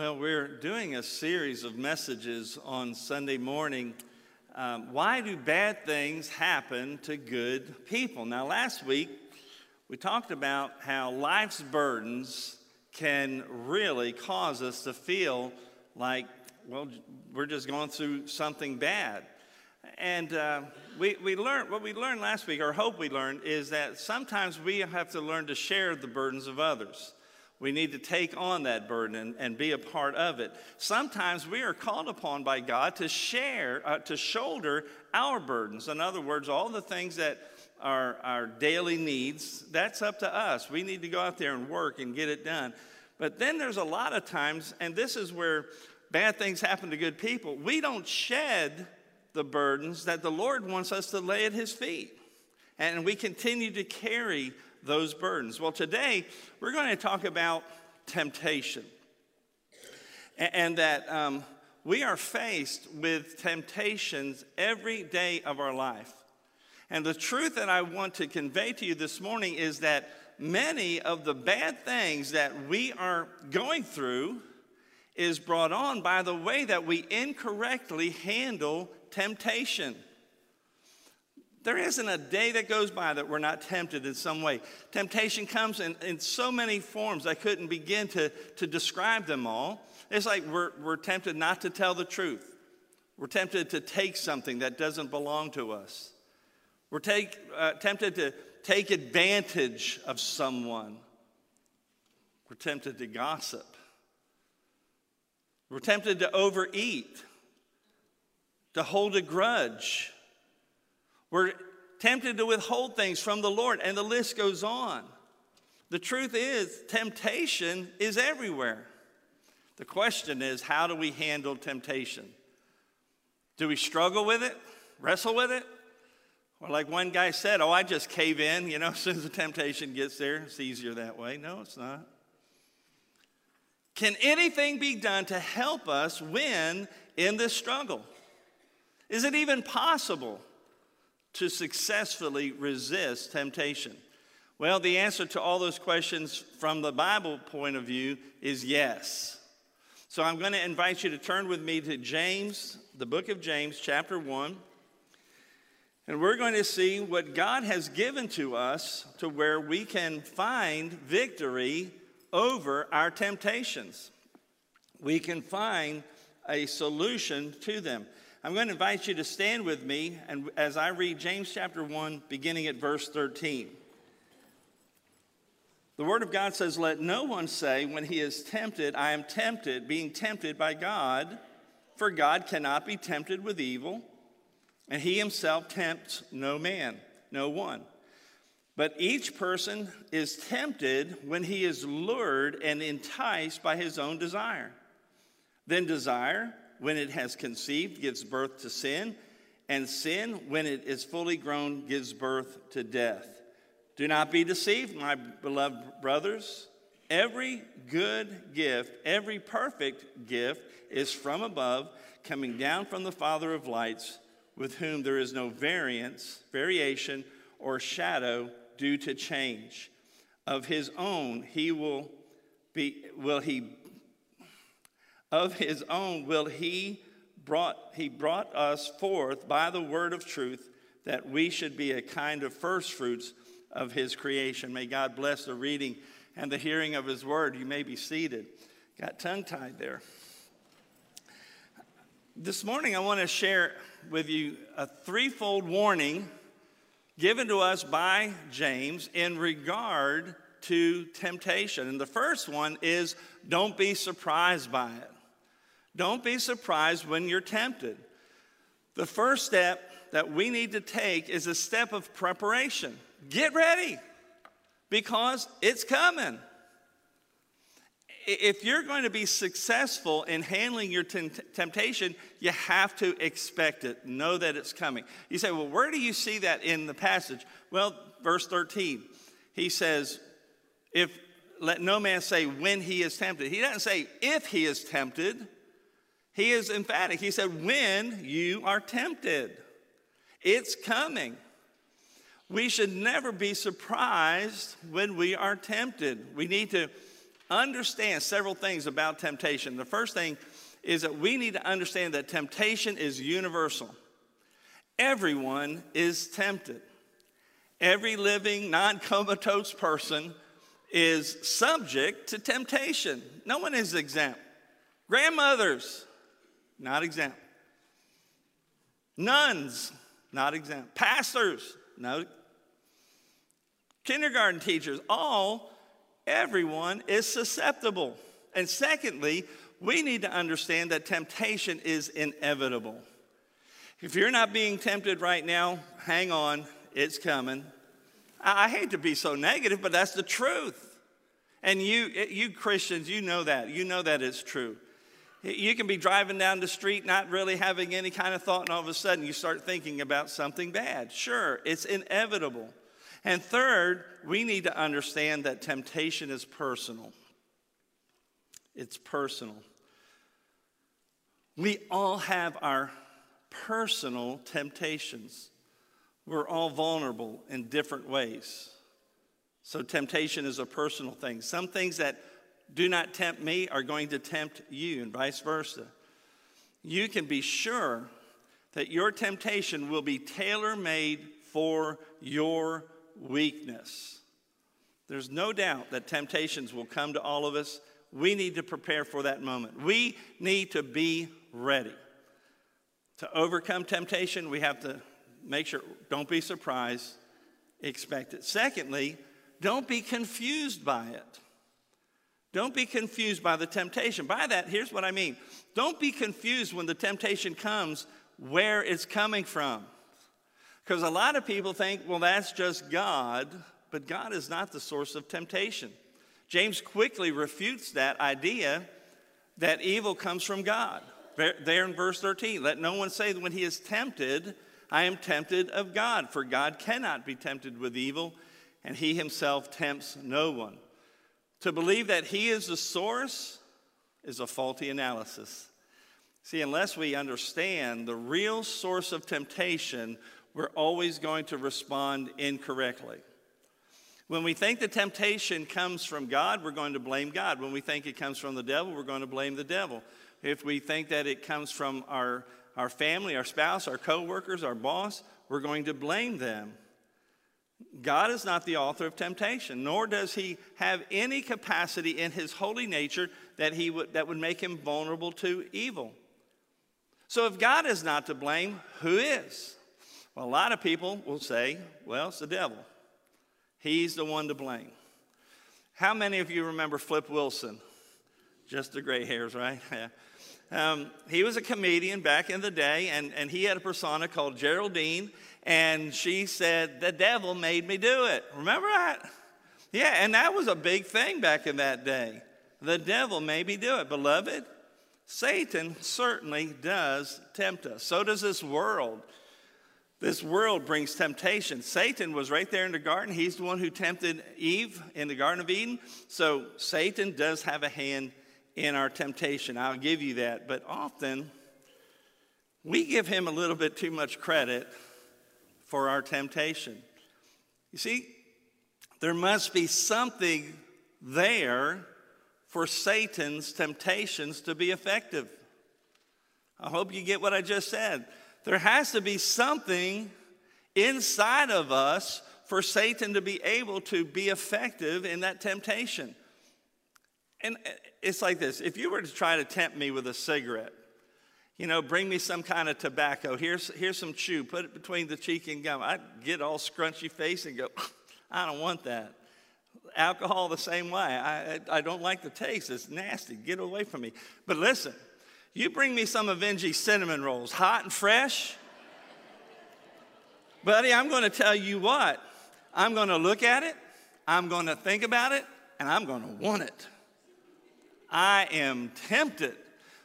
Well, we're doing a series of messages on Sunday morning. Um, why do bad things happen to good people? Now, last week we talked about how life's burdens can really cause us to feel like, well, we're just going through something bad. And uh, we, we learned, what we learned last week, or hope we learned, is that sometimes we have to learn to share the burdens of others. We need to take on that burden and, and be a part of it. Sometimes we are called upon by God to share, uh, to shoulder our burdens. In other words, all the things that are our daily needs, that's up to us. We need to go out there and work and get it done. But then there's a lot of times, and this is where bad things happen to good people, we don't shed the burdens that the Lord wants us to lay at His feet. And we continue to carry those burdens. Well, today we're going to talk about temptation. And that um, we are faced with temptations every day of our life. And the truth that I want to convey to you this morning is that many of the bad things that we are going through is brought on by the way that we incorrectly handle temptation. There isn't a day that goes by that we're not tempted in some way. Temptation comes in, in so many forms, I couldn't begin to, to describe them all. It's like we're, we're tempted not to tell the truth. We're tempted to take something that doesn't belong to us. We're take, uh, tempted to take advantage of someone. We're tempted to gossip. We're tempted to overeat, to hold a grudge we're tempted to withhold things from the Lord, and the list goes on. The truth is, temptation is everywhere. The question is, how do we handle temptation? Do we struggle with it, wrestle with it? Or, like one guy said, oh, I just cave in, you know, as soon as the temptation gets there, it's easier that way. No, it's not. Can anything be done to help us win in this struggle? Is it even possible? To successfully resist temptation? Well, the answer to all those questions from the Bible point of view is yes. So I'm going to invite you to turn with me to James, the book of James, chapter 1. And we're going to see what God has given to us to where we can find victory over our temptations. We can find a solution to them. I'm going to invite you to stand with me and as I read James chapter 1, beginning at verse 13. The Word of God says, Let no one say when he is tempted, I am tempted, being tempted by God, for God cannot be tempted with evil, and he himself tempts no man, no one. But each person is tempted when he is lured and enticed by his own desire. Then desire when it has conceived, gives birth to sin, and sin, when it is fully grown, gives birth to death. Do not be deceived, my beloved brothers. Every good gift, every perfect gift is from above, coming down from the Father of lights, with whom there is no variance, variation, or shadow due to change. Of his own he will be will he of his own will he brought he brought us forth by the word of truth that we should be a kind of first fruits of his creation. May god bless the reading and the hearing of his word. You may be seated. Got tongue tied there. This morning i want to share with you a threefold warning given to us by james in regard to temptation. And the first one is don't be surprised by it don't be surprised when you're tempted. The first step that we need to take is a step of preparation. Get ready because it's coming. If you're going to be successful in handling your temptation, you have to expect it. Know that it's coming. You say, well, where do you see that in the passage? Well, verse 13, he says, if let no man say when he is tempted. He doesn't say if he is tempted. He is emphatic. He said, When you are tempted, it's coming. We should never be surprised when we are tempted. We need to understand several things about temptation. The first thing is that we need to understand that temptation is universal. Everyone is tempted. Every living, non comatose person is subject to temptation. No one is exempt. Grandmothers, not exempt. Nuns, not exempt. Pastors, no. Kindergarten teachers, all, everyone is susceptible. And secondly, we need to understand that temptation is inevitable. If you're not being tempted right now, hang on, it's coming. I hate to be so negative, but that's the truth. And you, you Christians, you know that. You know that it's true. You can be driving down the street not really having any kind of thought, and all of a sudden you start thinking about something bad. Sure, it's inevitable. And third, we need to understand that temptation is personal. It's personal. We all have our personal temptations. We're all vulnerable in different ways. So, temptation is a personal thing. Some things that do not tempt me are going to tempt you, and vice versa. You can be sure that your temptation will be tailor made for your weakness. There's no doubt that temptations will come to all of us. We need to prepare for that moment. We need to be ready. To overcome temptation, we have to make sure, don't be surprised, expect it. Secondly, don't be confused by it. Don't be confused by the temptation. By that, here's what I mean don't be confused when the temptation comes where it's coming from. Because a lot of people think, well, that's just God, but God is not the source of temptation. James quickly refutes that idea that evil comes from God. There in verse 13, let no one say that when he is tempted, I am tempted of God, for God cannot be tempted with evil, and he himself tempts no one. To believe that he is the source is a faulty analysis. See, unless we understand the real source of temptation, we're always going to respond incorrectly. When we think the temptation comes from God, we're going to blame God. When we think it comes from the devil, we're going to blame the devil. If we think that it comes from our, our family, our spouse, our coworkers, our boss, we're going to blame them. God is not the author of temptation, nor does he have any capacity in his holy nature that, he would, that would make him vulnerable to evil. So if God is not to blame, who is? Well, a lot of people will say, well, it's the devil. He's the one to blame. How many of you remember Flip Wilson? Just the gray hairs, right? um, he was a comedian back in the day, and, and he had a persona called Geraldine, and she said, The devil made me do it. Remember that? Yeah, and that was a big thing back in that day. The devil made me do it. Beloved, Satan certainly does tempt us. So does this world. This world brings temptation. Satan was right there in the garden. He's the one who tempted Eve in the Garden of Eden. So Satan does have a hand in our temptation. I'll give you that. But often, we give him a little bit too much credit for our temptation. You see, there must be something there for Satan's temptations to be effective. I hope you get what I just said. There has to be something inside of us for Satan to be able to be effective in that temptation. And uh, it's like this if you were to try to tempt me with a cigarette, you know, bring me some kind of tobacco. Here's, here's some chew. Put it between the cheek and gum. I'd get all scrunchy face and go, I don't want that. Alcohol the same way. I, I, I don't like the taste. It's nasty. Get away from me. But listen, you bring me some Avengi cinnamon rolls, hot and fresh. Buddy, I'm going to tell you what. I'm going to look at it, I'm going to think about it, and I'm going to want it. I am tempted.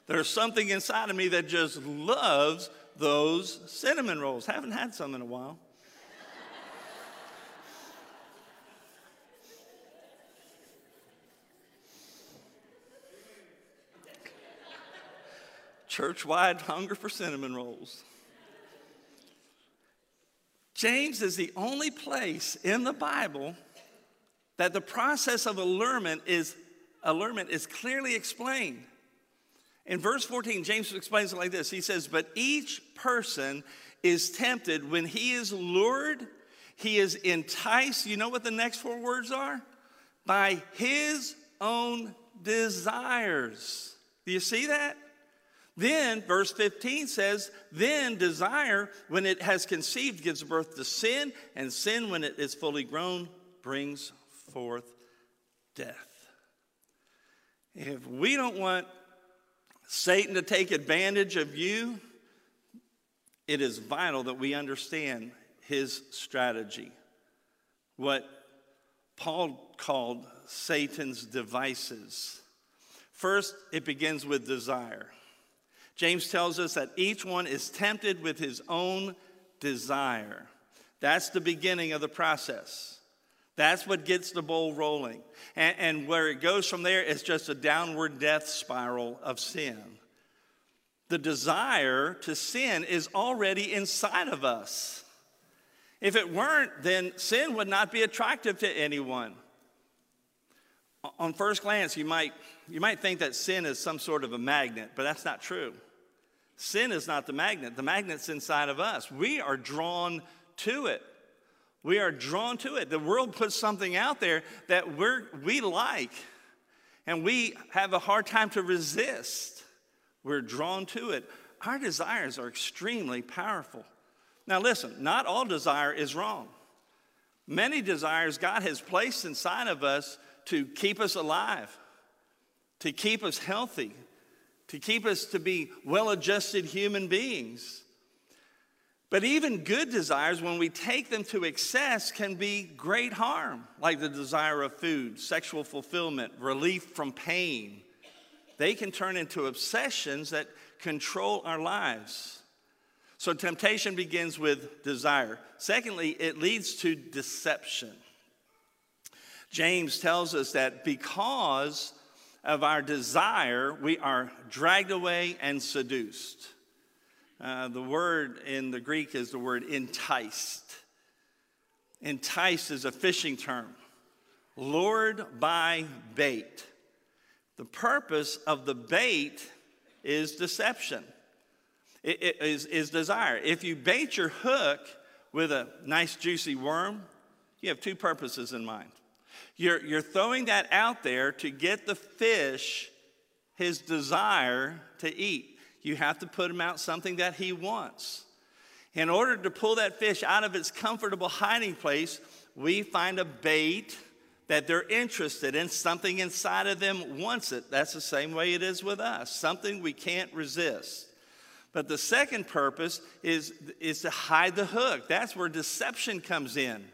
There's something inside of me that just loves those cinnamon rolls. Haven't had some in a while. Church wide hunger for cinnamon rolls. James is the only place in the Bible that the process of allurement is allurement is clearly explained. In verse 14, James explains it like this He says, But each person is tempted when he is lured, he is enticed. You know what the next four words are? By his own desires. Do you see that? Then, verse 15 says, Then desire, when it has conceived, gives birth to sin, and sin, when it is fully grown, brings forth death. If we don't want Satan to take advantage of you, it is vital that we understand his strategy. What Paul called Satan's devices. First, it begins with desire. James tells us that each one is tempted with his own desire. That's the beginning of the process. That's what gets the bowl rolling. And, and where it goes from there is just a downward death spiral of sin. The desire to sin is already inside of us. If it weren't, then sin would not be attractive to anyone. On first glance, you might, you might think that sin is some sort of a magnet, but that's not true. Sin is not the magnet, the magnet's inside of us. We are drawn to it. We are drawn to it. The world puts something out there that we're, we like, and we have a hard time to resist. We're drawn to it. Our desires are extremely powerful. Now, listen, not all desire is wrong. Many desires God has placed inside of us to keep us alive, to keep us healthy, to keep us to be well adjusted human beings. But even good desires, when we take them to excess, can be great harm, like the desire of food, sexual fulfillment, relief from pain. They can turn into obsessions that control our lives. So, temptation begins with desire. Secondly, it leads to deception. James tells us that because of our desire, we are dragged away and seduced. Uh, the word in the Greek is the word enticed. Enticed is a fishing term, lured by bait. The purpose of the bait is deception, it, it is, is desire. If you bait your hook with a nice juicy worm, you have two purposes in mind. You're, you're throwing that out there to get the fish his desire to eat you have to put him out something that he wants. In order to pull that fish out of its comfortable hiding place, we find a bait that they're interested in. Something inside of them wants it. That's the same way it is with us, something we can't resist. But the second purpose is, is to hide the hook. That's where deception comes in.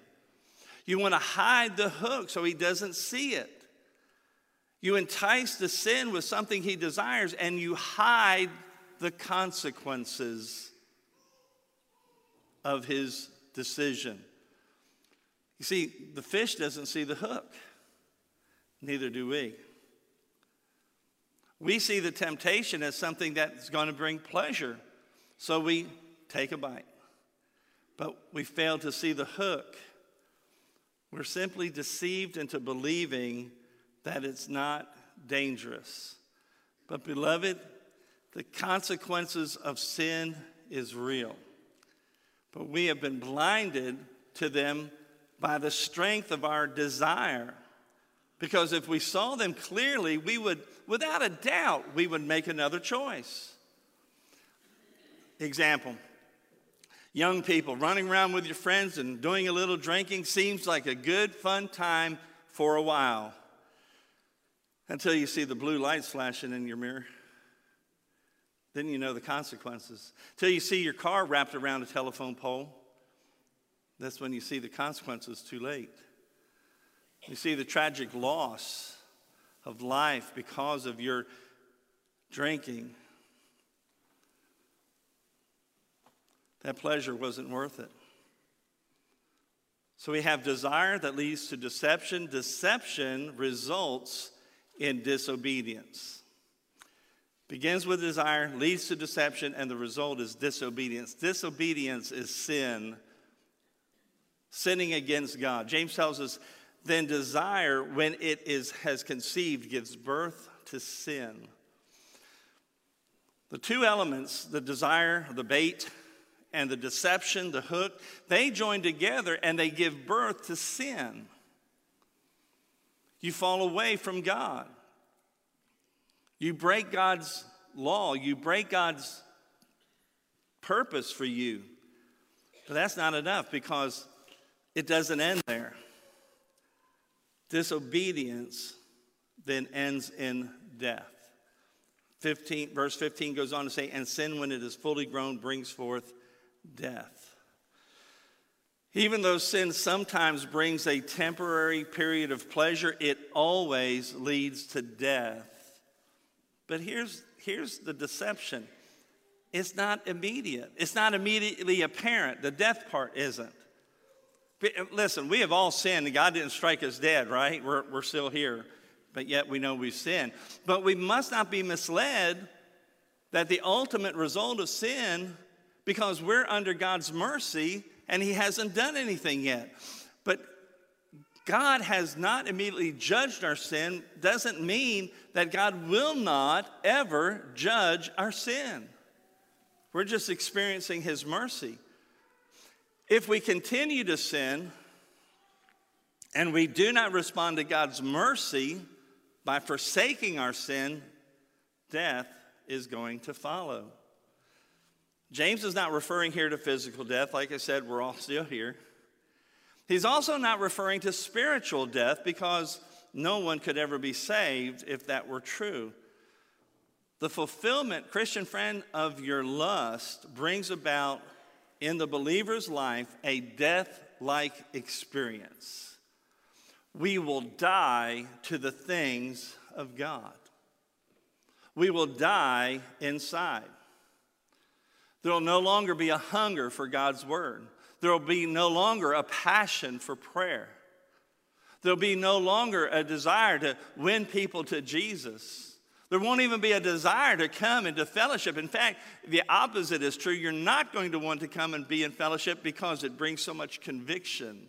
You want to hide the hook so he doesn't see it. You entice the sin with something he desires and you hide the consequences of his decision. You see, the fish doesn't see the hook, neither do we. We see the temptation as something that's going to bring pleasure, so we take a bite. But we fail to see the hook. We're simply deceived into believing that it's not dangerous. But, beloved, the consequences of sin is real. But we have been blinded to them by the strength of our desire. Because if we saw them clearly, we would, without a doubt, we would make another choice. Example young people running around with your friends and doing a little drinking seems like a good, fun time for a while until you see the blue lights flashing in your mirror. Then you know the consequences. Till you see your car wrapped around a telephone pole, that's when you see the consequences too late. You see the tragic loss of life because of your drinking. That pleasure wasn't worth it. So we have desire that leads to deception. Deception results in disobedience. Begins with desire, leads to deception, and the result is disobedience. Disobedience is sin, sinning against God. James tells us then desire, when it is, has conceived, gives birth to sin. The two elements, the desire, the bait, and the deception, the hook, they join together and they give birth to sin. You fall away from God. You break God's law. You break God's purpose for you. But that's not enough because it doesn't end there. Disobedience then ends in death. 15, verse 15 goes on to say, And sin, when it is fully grown, brings forth death. Even though sin sometimes brings a temporary period of pleasure, it always leads to death. But here's, here's the deception it's not immediate, it's not immediately apparent. The death part isn't. Listen, we have all sinned, God didn't strike us dead, right? We're, we're still here, but yet we know we've sinned. But we must not be misled that the ultimate result of sin, because we're under God's mercy and He hasn't done anything yet. But God has not immediately judged our sin, doesn't mean that God will not ever judge our sin. We're just experiencing His mercy. If we continue to sin and we do not respond to God's mercy by forsaking our sin, death is going to follow. James is not referring here to physical death. Like I said, we're all still here. He's also not referring to spiritual death because no one could ever be saved if that were true. The fulfillment, Christian friend, of your lust brings about in the believer's life a death like experience. We will die to the things of God. We will die inside. There will no longer be a hunger for God's word. There will be no longer a passion for prayer. There'll be no longer a desire to win people to Jesus. There won't even be a desire to come into fellowship. In fact, the opposite is true. You're not going to want to come and be in fellowship because it brings so much conviction.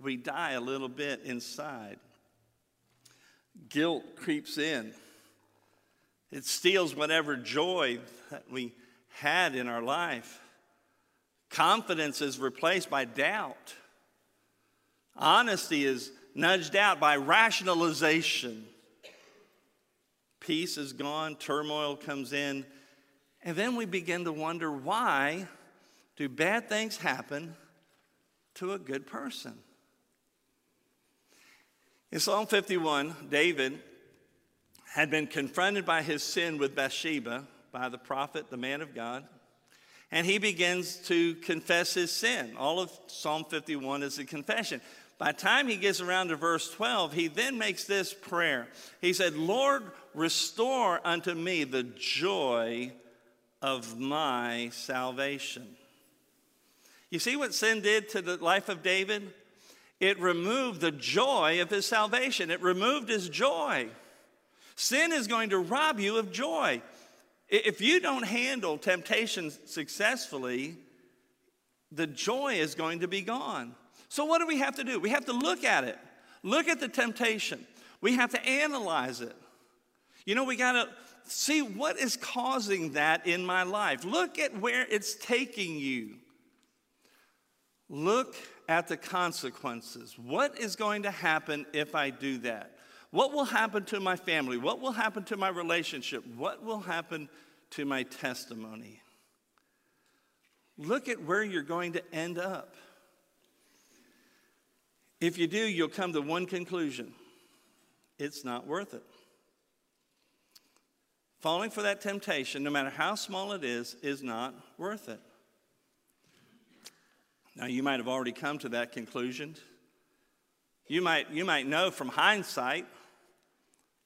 We die a little bit inside. Guilt creeps in, it steals whatever joy that we had in our life. Confidence is replaced by doubt. Honesty is nudged out by rationalization. Peace is gone, turmoil comes in, and then we begin to wonder why do bad things happen to a good person? In Psalm 51, David had been confronted by his sin with Bathsheba by the prophet, the man of God, and he begins to confess his sin. All of Psalm 51 is a confession. By the time he gets around to verse 12, he then makes this prayer. He said, Lord, restore unto me the joy of my salvation. You see what sin did to the life of David? It removed the joy of his salvation, it removed his joy. Sin is going to rob you of joy. If you don't handle temptation successfully, the joy is going to be gone. So, what do we have to do? We have to look at it, look at the temptation. We have to analyze it. You know, we got to see what is causing that in my life. Look at where it's taking you. Look at the consequences. What is going to happen if I do that? What will happen to my family? What will happen to my relationship? What will happen to my testimony? Look at where you're going to end up. If you do, you'll come to one conclusion it's not worth it. Falling for that temptation, no matter how small it is, is not worth it. Now, you might have already come to that conclusion. You might, you might know from hindsight,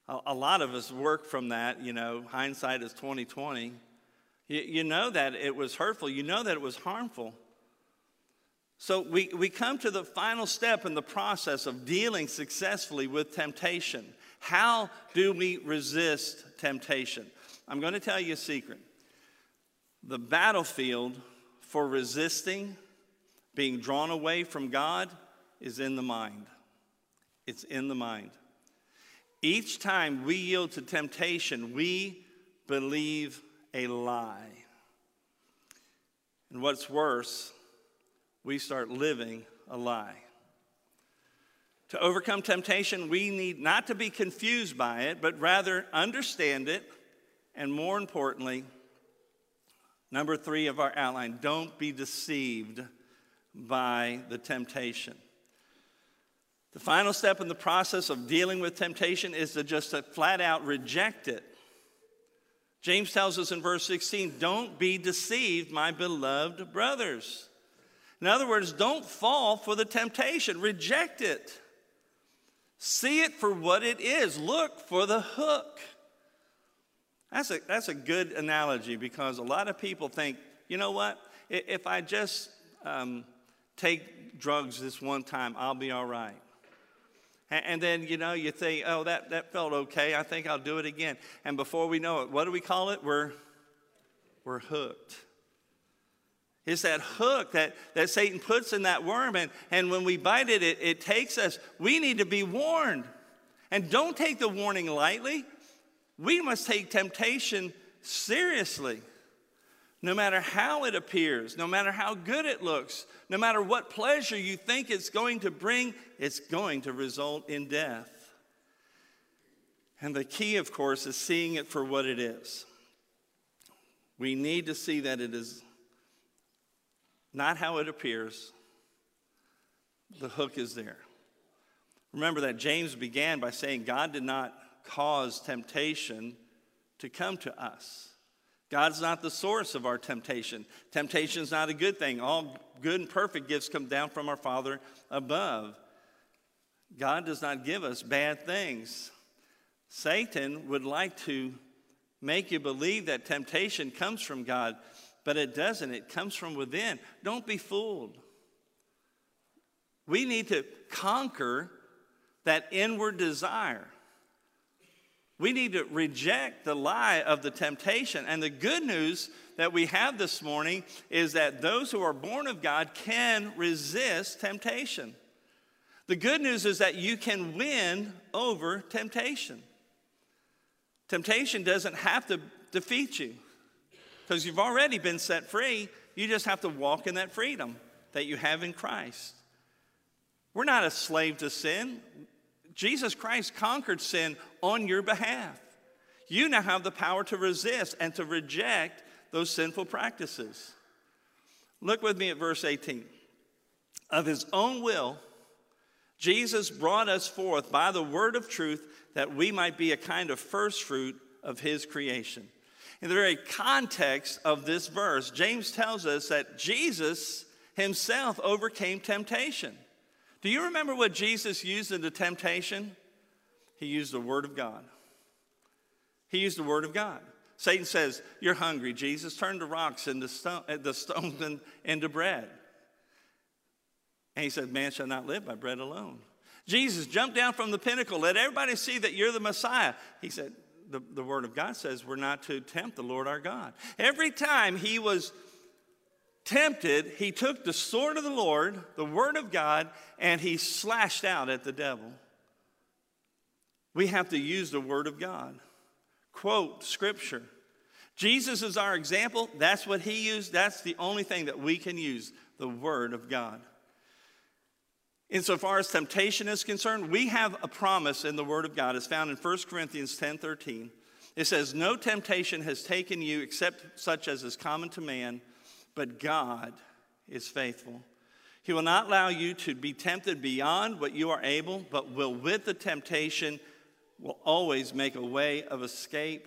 a, a lot of us work from that, you know, hindsight is 2020. You, you know that it was hurtful, you know that it was harmful. So we, we come to the final step in the process of dealing successfully with temptation. How do we resist temptation? I'm going to tell you a secret. The battlefield for resisting being drawn away from God is in the mind. it's in the mind. Each time we yield to temptation, we believe a lie. And what's worse, we start living a lie. To overcome temptation, we need not to be confused by it, but rather understand it, and more importantly, number three of our outline don't be deceived by the temptation. The final step in the process of dealing with temptation is to just to flat out reject it. James tells us in verse 16, don't be deceived, my beloved brothers. In other words, don't fall for the temptation, reject it. See it for what it is. Look for the hook. That's a, that's a good analogy because a lot of people think, you know what? If I just um, take drugs this one time, I'll be all right. And then, you know, you think, oh, that, that felt okay. I think I'll do it again. And before we know it, what do we call it? We're, we're hooked. It's that hook that, that Satan puts in that worm, and, and when we bite it, it, it takes us. We need to be warned. And don't take the warning lightly. We must take temptation seriously. No matter how it appears, no matter how good it looks, no matter what pleasure you think it's going to bring, it's going to result in death. And the key, of course, is seeing it for what it is. We need to see that it is not how it appears. The hook is there. Remember that James began by saying God did not cause temptation to come to us. God's not the source of our temptation. Temptation is not a good thing. All good and perfect gifts come down from our Father above. God does not give us bad things. Satan would like to make you believe that temptation comes from God. But it doesn't, it comes from within. Don't be fooled. We need to conquer that inward desire. We need to reject the lie of the temptation. And the good news that we have this morning is that those who are born of God can resist temptation. The good news is that you can win over temptation. Temptation doesn't have to defeat you because you've already been set free. You just have to walk in that freedom that you have in Christ. We're not a slave to sin. Jesus Christ conquered sin on your behalf. You now have the power to resist and to reject those sinful practices. Look with me at verse 18. Of his own will, Jesus brought us forth by the word of truth that we might be a kind of first fruit of his creation. In the very context of this verse, James tells us that Jesus himself overcame temptation. Do you remember what Jesus used in the temptation? He used the Word of God. He used the Word of God. Satan says, You're hungry. Jesus turned the rocks into stone, the stones into bread. And he said, Man shall not live by bread alone. Jesus jumped down from the pinnacle. Let everybody see that you're the Messiah. He said, the, the Word of God says we're not to tempt the Lord our God. Every time he was tempted, he took the sword of the Lord, the Word of God, and he slashed out at the devil. We have to use the Word of God. Quote Scripture. Jesus is our example. That's what he used. That's the only thing that we can use the Word of God. Insofar as temptation is concerned, we have a promise in the Word of God. It's found in 1 Corinthians 10 13. It says, No temptation has taken you except such as is common to man, but God is faithful. He will not allow you to be tempted beyond what you are able, but will with the temptation will always make a way of escape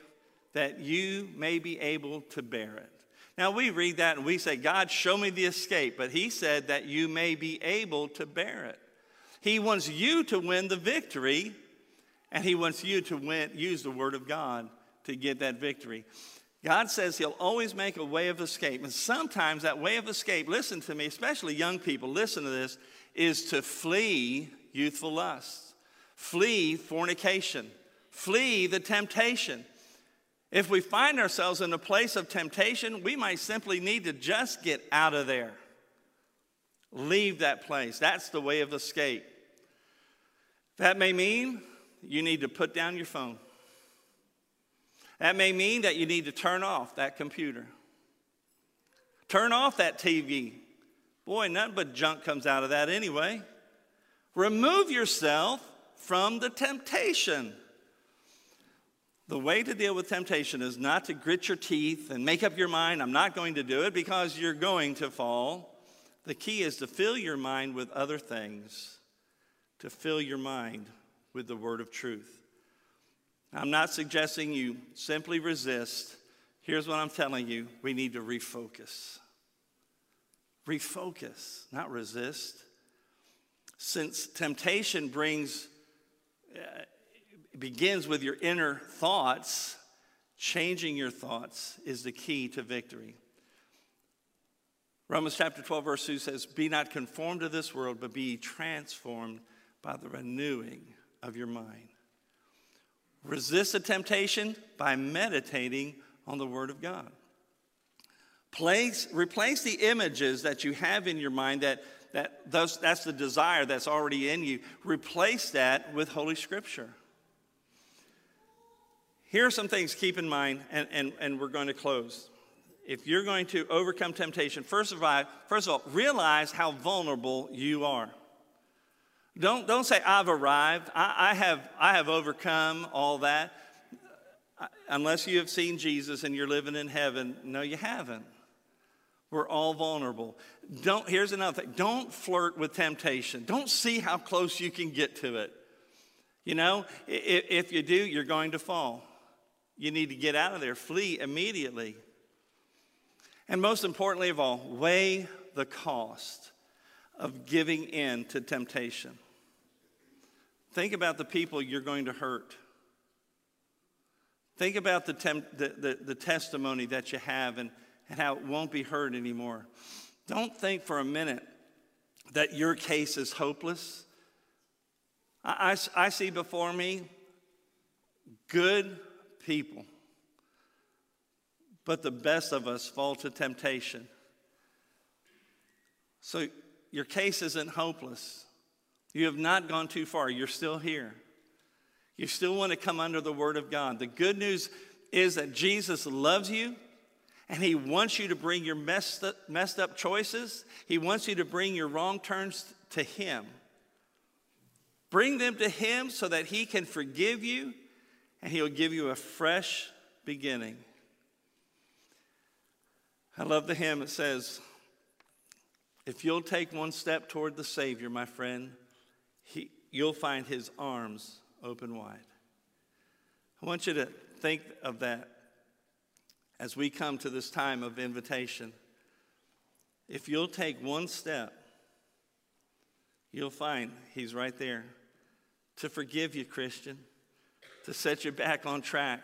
that you may be able to bear it. Now we read that and we say, God, show me the escape. But he said that you may be able to bear it. He wants you to win the victory, and he wants you to win, use the word of God to get that victory. God says he'll always make a way of escape. And sometimes that way of escape, listen to me, especially young people, listen to this, is to flee youthful lusts, flee fornication, flee the temptation. If we find ourselves in a place of temptation, we might simply need to just get out of there. Leave that place. That's the way of escape. That may mean you need to put down your phone. That may mean that you need to turn off that computer. Turn off that TV. Boy, nothing but junk comes out of that anyway. Remove yourself from the temptation. The way to deal with temptation is not to grit your teeth and make up your mind, I'm not going to do it because you're going to fall. The key is to fill your mind with other things, to fill your mind with the word of truth. I'm not suggesting you simply resist. Here's what I'm telling you we need to refocus. Refocus, not resist. Since temptation brings, uh, begins with your inner thoughts, changing your thoughts is the key to victory. Romans chapter 12, verse 2 says, Be not conformed to this world, but be transformed by the renewing of your mind. Resist the temptation by meditating on the Word of God. Place, replace the images that you have in your mind that, that those, that's the desire that's already in you. Replace that with Holy Scripture. Here are some things keep in mind, and, and, and we're going to close. If you're going to overcome temptation, first of all, first of all, realize how vulnerable you are. Don't, don't say, I've arrived. I, I, have, I have overcome all that. Unless you have seen Jesus and you're living in heaven, no, you haven't. We're all vulnerable. Don't, here's another thing don't flirt with temptation. Don't see how close you can get to it. You know, if, if you do, you're going to fall. You need to get out of there, flee immediately. And most importantly of all, weigh the cost of giving in to temptation. Think about the people you're going to hurt. Think about the, temp- the, the, the, testimony that you have and, and how it won't be heard anymore. Don't think for a minute that your case is hopeless. I, I, I see before me good people, but the best of us fall to temptation. So your case isn't hopeless. You have not gone too far. You're still here. You still want to come under the Word of God. The good news is that Jesus loves you and He wants you to bring your messed up, messed up choices, He wants you to bring your wrong turns to Him. Bring them to Him so that He can forgive you and He'll give you a fresh beginning. I love the hymn. It says, If you'll take one step toward the Savior, my friend, he, you'll find his arms open wide. I want you to think of that as we come to this time of invitation. If you'll take one step, you'll find he's right there to forgive you, Christian, to set you back on track.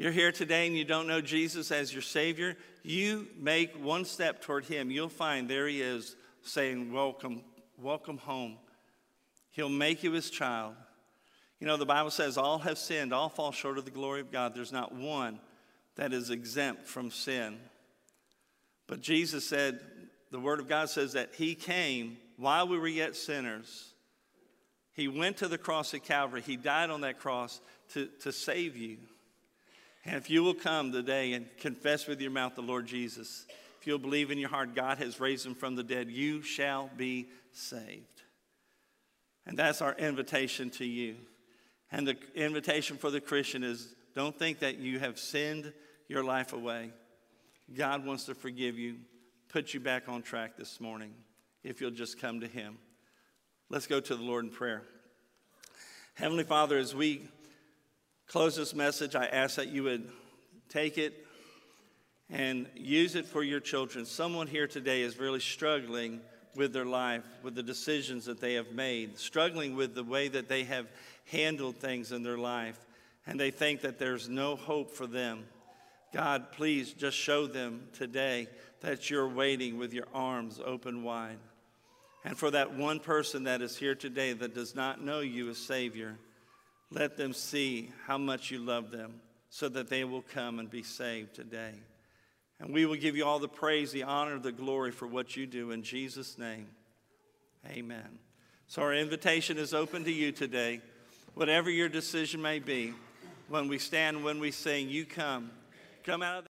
You're here today and you don't know Jesus as your Savior, you make one step toward Him. You'll find there He is saying, Welcome, welcome home. He'll make you his child. You know, the Bible says all have sinned, all fall short of the glory of God. There's not one that is exempt from sin. But Jesus said, the Word of God says that He came while we were yet sinners. He went to the cross at Calvary. He died on that cross to, to save you. And if you will come today and confess with your mouth the Lord Jesus, if you'll believe in your heart God has raised him from the dead, you shall be saved. And that's our invitation to you. And the invitation for the Christian is don't think that you have sinned your life away. God wants to forgive you, put you back on track this morning if you'll just come to Him. Let's go to the Lord in prayer. Heavenly Father, as we close this message, I ask that you would take it and use it for your children. Someone here today is really struggling with their life, with the decisions that they have made, struggling with the way that they have handled things in their life, and they think that there's no hope for them. God, please just show them today that you're waiting with your arms open wide. And for that one person that is here today that does not know you as Savior, let them see how much you love them so that they will come and be saved today. And we will give you all the praise, the honor, the glory for what you do in Jesus' name. Amen. So our invitation is open to you today. Whatever your decision may be, when we stand, when we sing, you come. Come out of